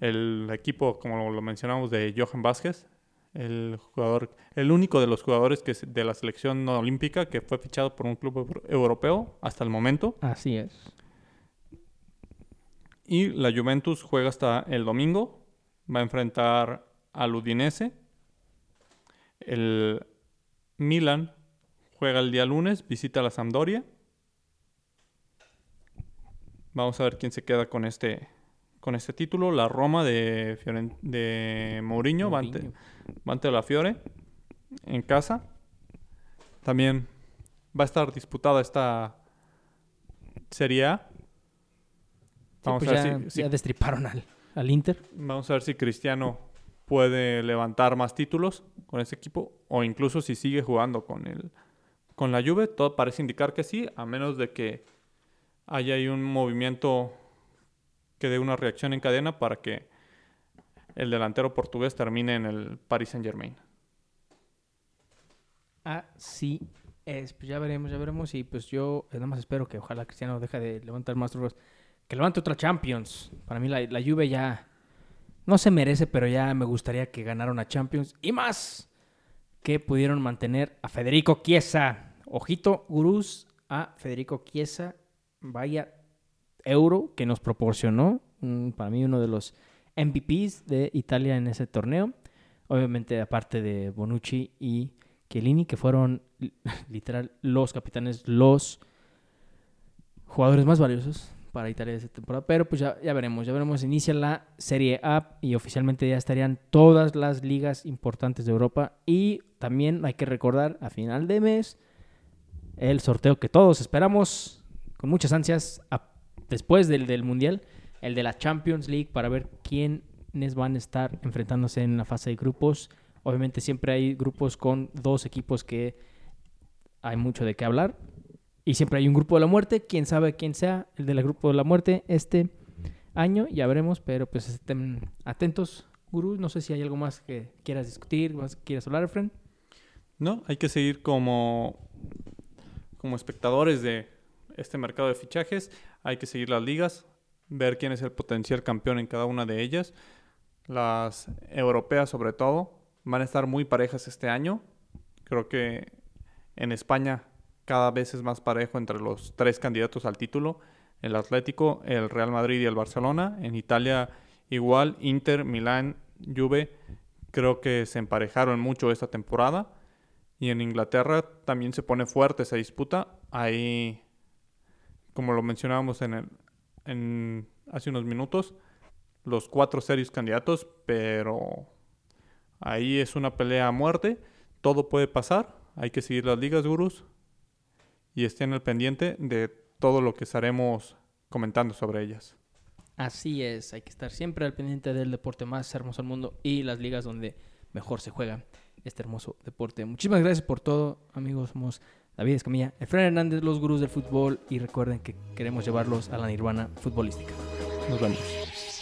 El equipo, como lo mencionamos, de Johan Vázquez. El jugador, el único de los jugadores que de la selección no olímpica que fue fichado por un club euro- europeo hasta el momento. Así es. Y la Juventus juega hasta el domingo. Va a enfrentar al Udinese. El Milan juega el día lunes, visita a la Sampdoria. Vamos a ver quién se queda con este, con este título. La Roma de, de Mourinho, va ante- va ante la Fiore en casa. También va a estar disputada esta Serie A. Sí, Vamos pues a ver ya, si- si ya destriparon al, al Inter. Vamos a ver si Cristiano puede levantar más títulos con ese equipo o incluso si sigue jugando con el con la Juve, todo parece indicar que sí, a menos de que haya ahí un movimiento que dé una reacción en cadena para que el delantero portugués termine en el Paris Saint-Germain. Así es. Pues ya veremos, ya veremos. Y pues yo eh, nada más espero que ojalá Cristiano deje de levantar más trofeos. Que levante otra Champions. Para mí la, la Juve ya no se merece, pero ya me gustaría que ganara una Champions. Y más que pudieron mantener a Federico Chiesa. Ojito, gurús, a Federico Chiesa. Vaya euro que nos proporcionó. para mí uno de los MVPs de Italia en ese torneo. Obviamente aparte de Bonucci y Chiellini, que fueron li- literal los capitanes, los jugadores más valiosos para Italia de esta temporada. Pero pues ya, ya veremos, ya veremos. Inicia la Serie A y oficialmente ya estarían todas las ligas importantes de Europa. Y también hay que recordar a final de mes el sorteo que todos esperamos con muchas ansias a- después del, del Mundial, el de la Champions League para ver quién quiénes van a estar enfrentándose en la fase de grupos. Obviamente siempre hay grupos con dos equipos que hay mucho de qué hablar. Y siempre hay un grupo de la muerte. Quién sabe quién sea el del grupo de la muerte este año. Ya veremos, pero pues estén atentos, gurús. No sé si hay algo más que quieras discutir, más que quieras hablar, Efren. No, hay que seguir como, como espectadores de este mercado de fichajes. Hay que seguir las ligas, ver quién es el potencial campeón en cada una de ellas. Las europeas sobre todo van a estar muy parejas este año. Creo que en España cada vez es más parejo entre los tres candidatos al título, el Atlético, el Real Madrid y el Barcelona. En Italia igual, Inter, Milán, Juve, creo que se emparejaron mucho esta temporada. Y en Inglaterra también se pone fuerte esa disputa. Ahí, como lo mencionábamos en, el, hace unos minutos, los cuatro serios candidatos, pero ahí es una pelea a muerte. Todo puede pasar. Hay que seguir las ligas, gurús y estén al pendiente de todo lo que estaremos comentando sobre ellas. Así es, hay que estar siempre al pendiente del deporte más hermoso del mundo y las ligas donde mejor se juega este hermoso deporte. Muchísimas gracias por todo, amigos. Somos David Escamilla, Efraín Hernández, los gurús del fútbol y recuerden que queremos llevarlos a la nirvana futbolística. Nos vemos.